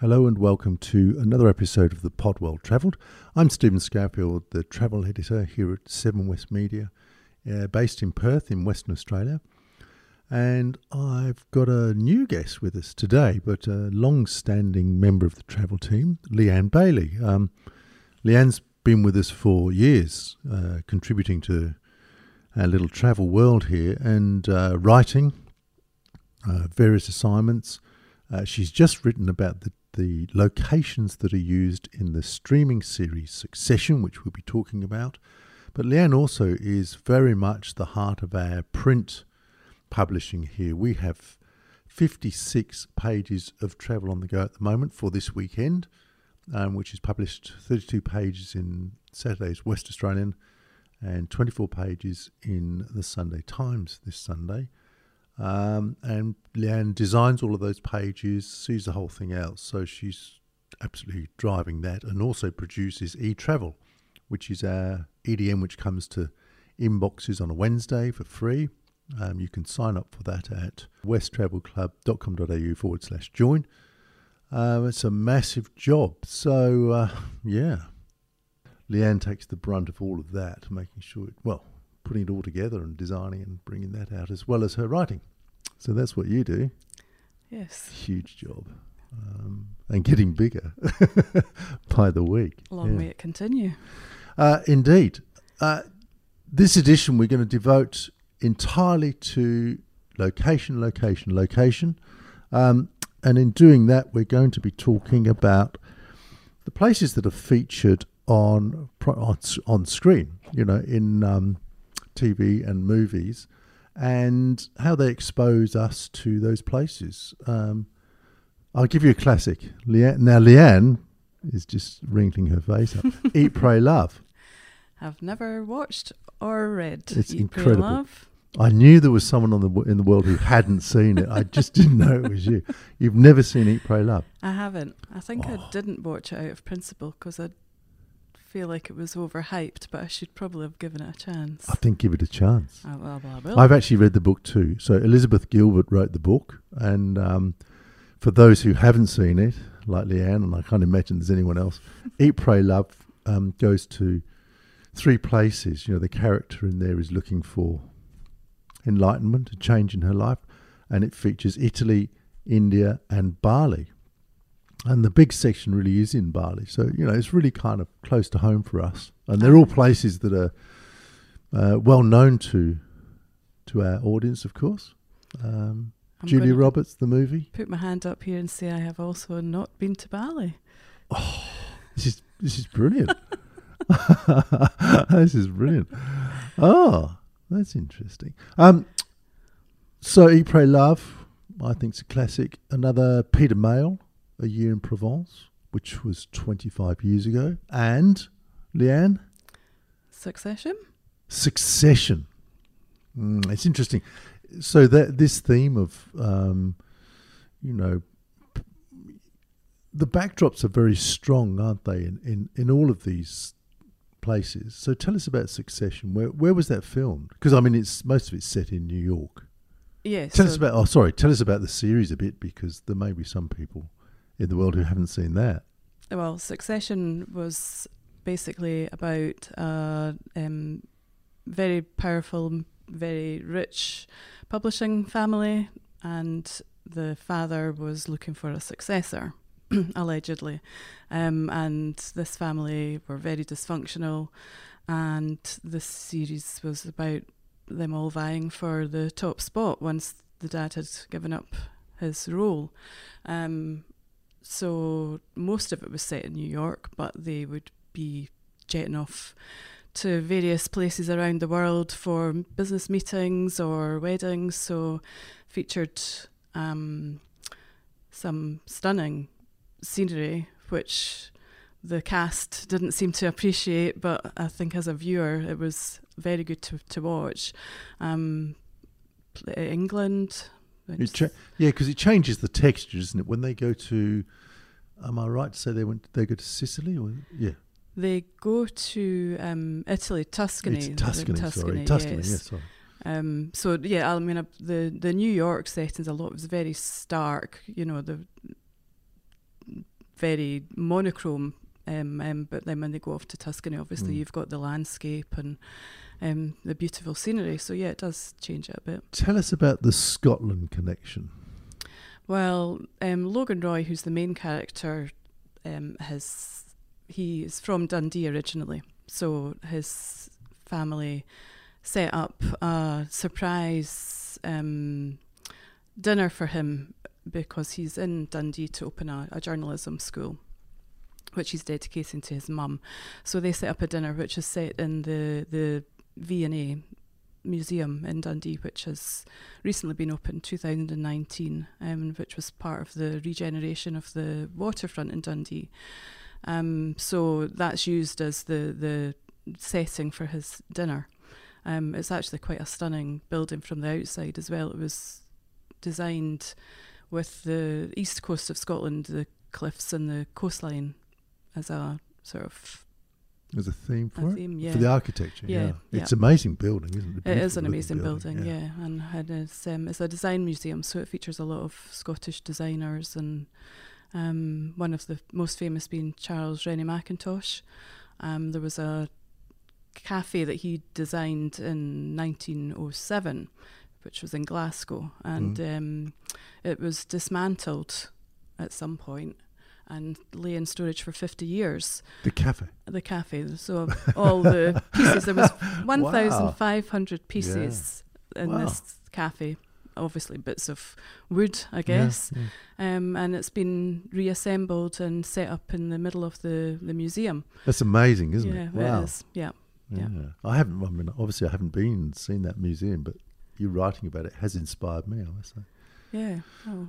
Hello and welcome to another episode of the Pod Well Travelled. I'm Stephen Scourfield, the travel editor here at Seven West Media, uh, based in Perth in Western Australia. And I've got a new guest with us today, but a long standing member of the travel team, Leyanne Baillie. Um, Leyanne's been with us for years, uh, contributing to our little travel world here and uh, writing uh, various assignments. Uh, she's just written about the, the locations that are used in the streaming series Succession, which we'll be talking about. But Leyanne also is very much the heart of our print publishing here. We have 56 pages of travel on the go at the moment for this weekend, um, which is published 32 pages in Saturday's West Australian and 24 pages in the Sunday Times this Sunday. Um, and Leyanne designs all of those pages, sees the whole thing out. So she's absolutely driving that and also produces e-travel, which is our EDM which comes to inboxes on a Wednesday for free. Um, you can sign up for that at westtravelclub.com.au forward slash join. Um, it's a massive job. So, uh, yeah, Leyanne takes the brunt of all of that, making sure, it, well, putting it all together and designing and bringing that out as well as her writing. So that's what you do. Yes. Huge job. Um, and getting bigger by the week. Long yeah. may it continue. Uh, indeed. Uh, this edition we're going to devote entirely to location, location, location. Um, and in doing that, we're going to be talking about the places that are featured on on, on screen, you know, in um, TV and movies, and how they expose us to those places. Um, I'll give you a classic. Leyanne, now, Leyanne is just wrinkling her face up. Eat, Pray, Love. I've never watched or read. It's Eat, incredible. Pray, Love. I knew there was someone on the in the world who hadn't seen it. I just didn't know it was you. You've never seen Eat, Pray, Love. I haven't. I think Oh. I didn't watch it out of principle because I feel like it was overhyped, but I should probably have given it a chance. I think give it a chance. I, well, I will. I've actually read the book too. So Elizabeth Gilbert wrote the book, and um, for those who haven't seen it, like Leyanne, and I can't imagine there's anyone else, Eat, Pray, Love um, goes to three places. You know, the character in there is looking for enlightenment, a change in her life, and it features Italy, India, and Bali. And the big section really is in Bali. So, you know, it's really kind of close to home for us. And they're all places that are uh, well known to to our audience, of course. Um, Julia Roberts, the movie. Put my hand up here and say I have also not been to Bali. Oh, this is this is brilliant. this is brilliant. Oh, that's interesting. Um, so Eat, Pray, Love, I think it's a classic. Another Peter Mayle, A Year in Provence, which was 25 years ago. And Leyanne, Succession. Succession. Mm, it's interesting. So that this theme of, um, you know, p- the backdrops are very strong, aren't they? In, in in all of these places. So tell us about Succession. Where where was that filmed? Because I mean, it's most of it's set in New York. Yes. Tell us about. Oh, sorry. Tell us about the series a bit because there may be some people in the world who haven't seen that. Well, Succession was basically about a um, very powerful, very rich publishing family, and the father was looking for a successor, allegedly. Um, and this family were very dysfunctional, and the series was about them all vying for the top spot once the dad had given up his role. Um, so most of it was set in New York, but they would be jetting off to various places around the world for business meetings or weddings. So featured um, some stunning scenery, which the cast didn't seem to appreciate, but I think as a viewer, it was very good to to watch. Um, England. It cha- yeah, because it changes the texture, doesn't it? When they go to, am I right to say they went? They go to Sicily, or yeah, They go to um, Italy, Tuscany. it's They're Tuscany. sorry, Tuscany. yes. Yes, sorry. Um, so yeah, I mean uh, the the New York settings a lot was very stark. You know the very monochrome. Um, um, but then when they go off to Tuscany, obviously Mm. you've got the landscape and um, the beautiful scenery. So yeah, it does change it a bit. Tell us about the Scotland connection. Well, um, Logan Roy, who's the main character, um, has he is from Dundee originally, so his family set up a surprise um, dinner for him because he's in Dundee to open a, a journalism school, which he's dedicating to his mum. So they set up a dinner which is set in the the V and A museum in Dundee, which has recently been opened 2019, um, which was part of the regeneration of the waterfront in Dundee. Um, so that's used as the the setting for his dinner. Um, it's actually quite a stunning building from the outside as well. It was designed with the east coast of Scotland, the cliffs and the coastline, as a sort of As a theme a for it? theme. Yeah, For the architecture, Yeah, yeah. yeah. It's an amazing building, isn't it? It is an amazing looking building, yeah. and had it's, um, it's a design museum, so it features a lot of Scottish designers, and um, one of the most famous being Charles Rennie Mackintosh. Um, there was a cafe that he designed in 1907, which was in Glasgow, and Mm. um, it was dismantled at some point and lay in storage for 50 years The cafe. the cafe. So all the pieces, there was 1,500 pieces in Wow. this cafe. Obviously, bits of wood, I guess. yeah. Um, and it's been reassembled and set up in the middle of the, the museum. That's amazing, isn't yeah, it? Wow. it is. Yeah. Yeah. Yeah. I haven't, I mean, obviously, I haven't been seen that museum, but you writing about it has inspired me, I must say. Yeah. Oh,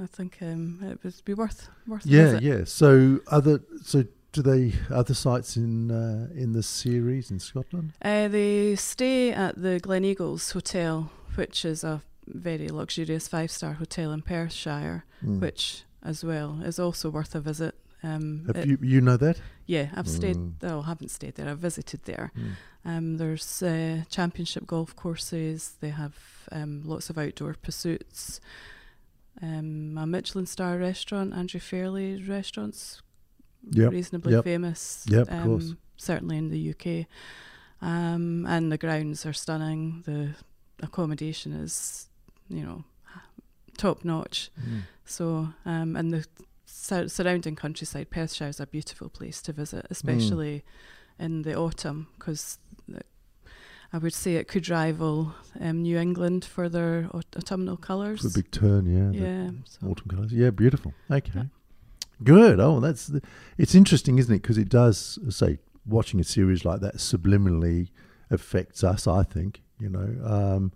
I think um, it would be worth worth. a Yeah, visit. yeah. So, other, so do they, other sites in uh, in the series in Scotland? Uh, they stay at the Gleneagles Hotel, which is a very luxurious five star hotel in Perthshire. Mm. which as well is also worth a visit. Um, Have it- you, you know that? yeah, I've stayed. Mm. Oh, I haven't stayed there. I've visited there. Mm. Um, there's uh, championship golf courses. They have um, lots of outdoor pursuits. Um, a Michelin star restaurant, Andrew Fairlie restaurants, Yep. reasonably yep. famous. Yep, of course. um, Certainly in the UK. Um, and the grounds are stunning. The accommodation is, you know, top notch. Mm. So, um, and the sur- surrounding countryside, Perthshire is a beautiful place to visit, especially in the autumn, because I would say it could rival um, New England for their aut- autumnal colours. The big turn, yeah. yeah, so, Autumn colours. Yeah, beautiful. Okay. Yeah. Good. Oh, that's the, it's interesting, isn't it? Because it does say watching a series like that subliminally affects us. I think you know um,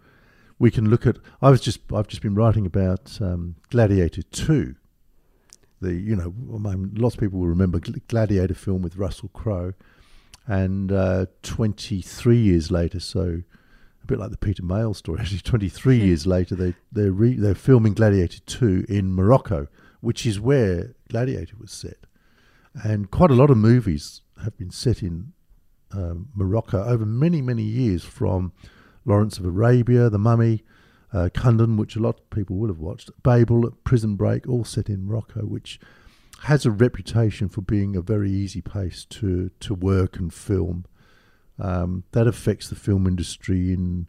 we can look at. I was just I've just been writing about um, Gladiator Two. The you know I mean, lots of people will remember Gl- Gladiator film with Russell Crowe, and uh, 23 years later, so a bit like the Peter Mayle story. Actually, 23 Hmm. years later, they they're re, they're filming Gladiator 2 in Morocco, which is where Gladiator was set. And quite a lot of movies have been set in um, Morocco over many many years, from Lawrence of Arabia, The Mummy, uh, Kundun, which a lot of people will have watched, Babel, Prison Break, all set in Morocco, which has a reputation for being a very easy place to to work and film. Um, that affects the film industry in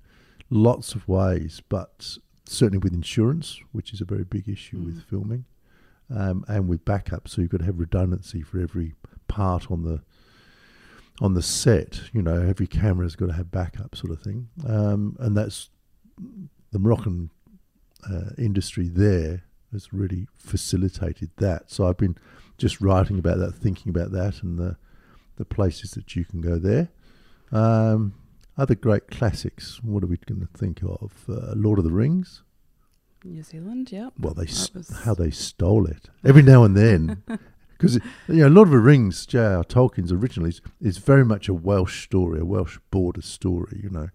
lots of ways, but certainly with insurance, which is a very big issue with Mm. filming, um, and with backup. So you've got to have redundancy for every part on the on the set. You know, every camera's got to have backup, sort of thing. Um, and that's the Moroccan uh, industry there has really facilitated that. So I've been just writing about that, thinking about that, and the the places that you can go there. Um, other great classics. What are we going to think of? Uh, Lord of the Rings. New Zealand, yeah. Well, they That s was- how they stole it every now and then, because you know Lord of the Rings, J.R. Tolkien's originally is, is very much a Welsh story, a Welsh border story. You know,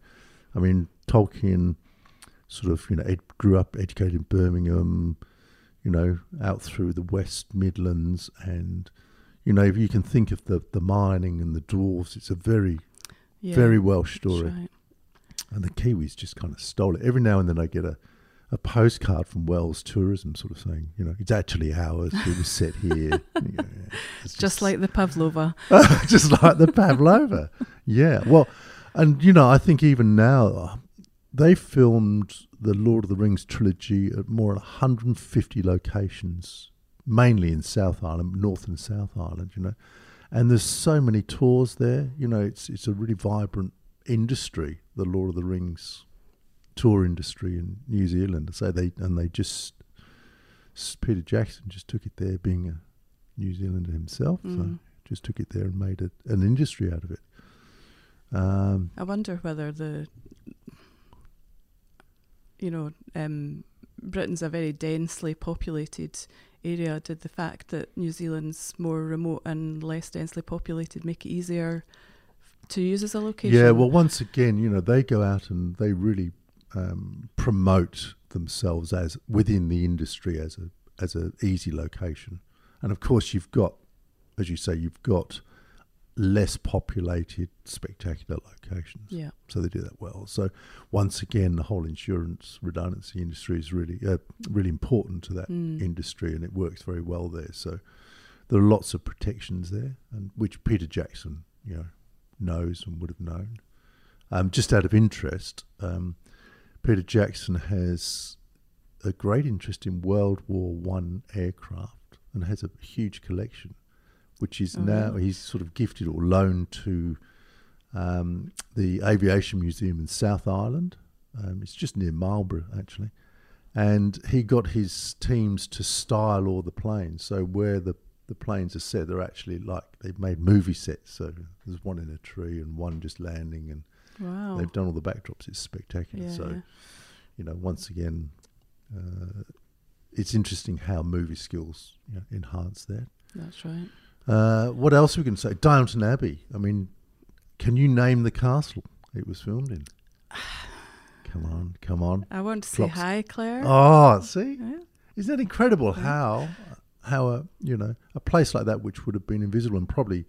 I mean Tolkien sort of you know ed, grew up educated in Birmingham, you know, out through the West Midlands, and you know if you can think of the the mining and the dwarves, it's a very yeah very Welsh story right. and the Kiwis just kind of stole it. Every now and then I get a, a postcard from Wales Tourism, sort of saying, you know, it's actually ours. It was set here. You know, it's Just like the Pavlova. just like the Pavlova. Yeah. Well, and you know, I think even now uh, they filmed the Lord of the Rings trilogy at more than 150 locations, mainly in South Island, North and South Island. You know, and there's so many tours there. You know, it's it's a really vibrant industry, the Lord of the Rings tour industry in New Zealand. So they and they just Peter Jackson just took it there, being a New Zealander himself. So Mm. just took it there and made it an industry out of it. Um, I wonder whether the, you know, um, Britain's a very densely populated area. Did the fact that New Zealand's more remote and less densely populated make it easier to use as a location? yeah, well, once again, you know, they go out and they really um, promote themselves as within the industry as a as a easy location, and of course, you've got, as you say, you've got less populated, spectacular locations. yeah, so they do that well. So once again, the whole insurance redundancy industry is really uh, really important to that Mm. industry, and it works very well there. So there are lots of protections there, and which Peter Jackson, you know, knows and would have known. Um, just out of interest, um, Peter Jackson has a great interest in World War One aircraft and has a huge collection, which is Oh, now he's sort of gifted or loaned to um, the Aviation Museum in South Island. Um, it's just near Marlborough, actually. And he got his teams to style all the planes. So where the, the planes are set, they're actually like they've made movie sets. So there's one in a tree and one just landing, and wow, they've done all the backdrops. It's spectacular. yeah, so yeah. you know, once again, uh, it's interesting how movie skills you know, enhance that. that's right. Uh, what else we can say? Downton Abbey. I mean, can you name the castle it was filmed in? Come on, come on. I want to say Highclere. Oh, see, Yeah. isn't that incredible? Yeah. How, how a you know a place like that, which would have been invisible and probably,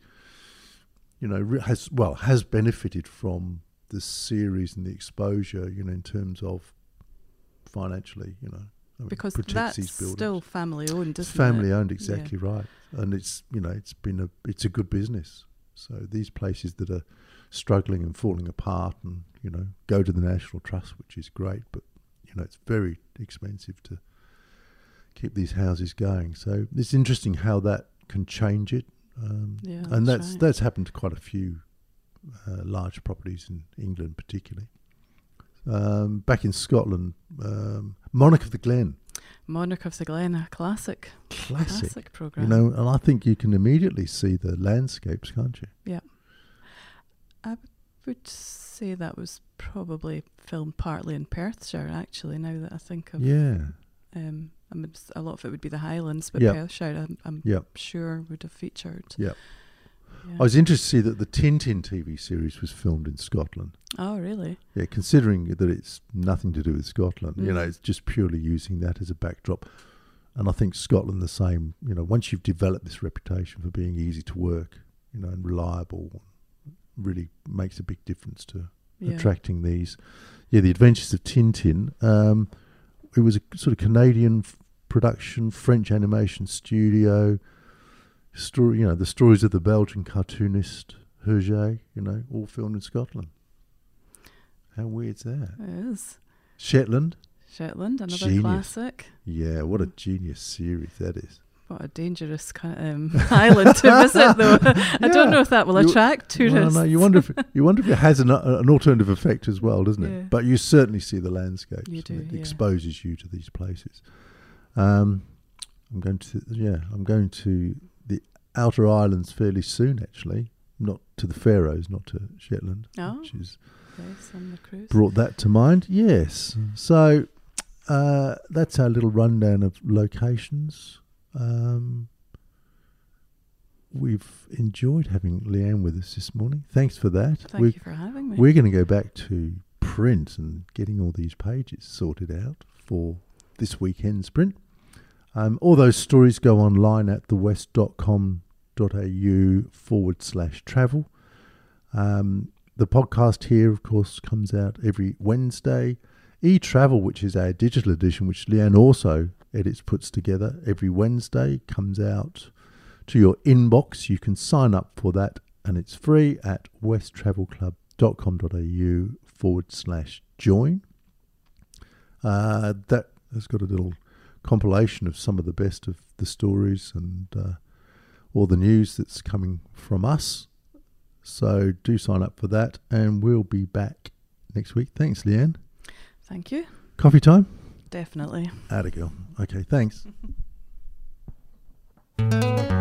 you know, has well has benefited from the series and the exposure, you know, in terms of financially, you know, I mean, because that's still family owned, isn't family it? Family owned, exactly right, and it's you know it's been a it's a good business. So these places that are struggling and falling apart, and you know go to the National Trust, which is great, but you know it's very expensive to keep these houses going. So it's interesting how that can change it, um, Yeah, and that's that's right. that's happened to quite a few uh, large properties in England, particularly. Um, back in Scotland, um, Monarch of the Glen, Monarch of the Glen, a classic, classic. classic program. You know, and I think you can immediately see the landscapes, can't you? Yeah, I would say that was probably filmed partly in Perthshire. Actually, now that I think of, it. Yeah, um, I mean, a lot of it would be the Highlands, but Yeah. Perthshire, I'm, I'm yeah. sure would have featured. Yeah. Yeah. I was interested to see that the Tintin TV series was filmed in Scotland. oh, really? Yeah, considering that it's nothing to do with Scotland, you know, Mm. it's just purely using that as a backdrop. And I think Scotland the same. You know, once you've developed this reputation for being easy to work, you know, and reliable, really makes a big difference to Yeah. attracting these. Yeah, the Adventures of Tintin. Um, it was a sort of Canadian f- production, French animation studio. Story, you know, the stories of the Belgian cartoonist Hergé. You know, all filmed in Scotland. How weird's that? It is Shetland. Shetland, another Genius. classic. Yeah, what a genius series that is. What a dangerous kind of, um, island to visit, though. I don't know if that will You- attract tourists. Well, no, you wonder if you wonder if it has an, an alternative effect as well, doesn't it? Yeah. But you certainly see the landscapes. You do, It yeah. exposes you to these places. Um, I'm going to yeah, I'm going to the outer islands fairly soon. Actually, not to the Faroes, not to Shetland, Oh. which is Yes, on the cruise. brought that to mind. Yes, so uh, that's our little rundown of locations. Um, we've enjoyed having Leyanne with us this morning. Thanks for that. Thank we you for having me. we're going to go back to print and getting all these pages sorted out for this weekend's print. Um, all those stories go online at thewest.com.au forward slash travel. Um, the podcast here, of course, comes out every Wednesday. E Travel, which is our digital edition, which Leyanne also edits, puts together every Wednesday, comes out to your inbox. You can sign up for that, and it's free at westtravelclub.com.au forward slash join. Uh, that has got a little compilation of some of the best of the stories and uh, all the news that's coming from us. So do sign up for that, and we'll be back next week. Thanks, Leyanne. Thank you. Coffee time? Definitely. Atta girl. Okay, thanks.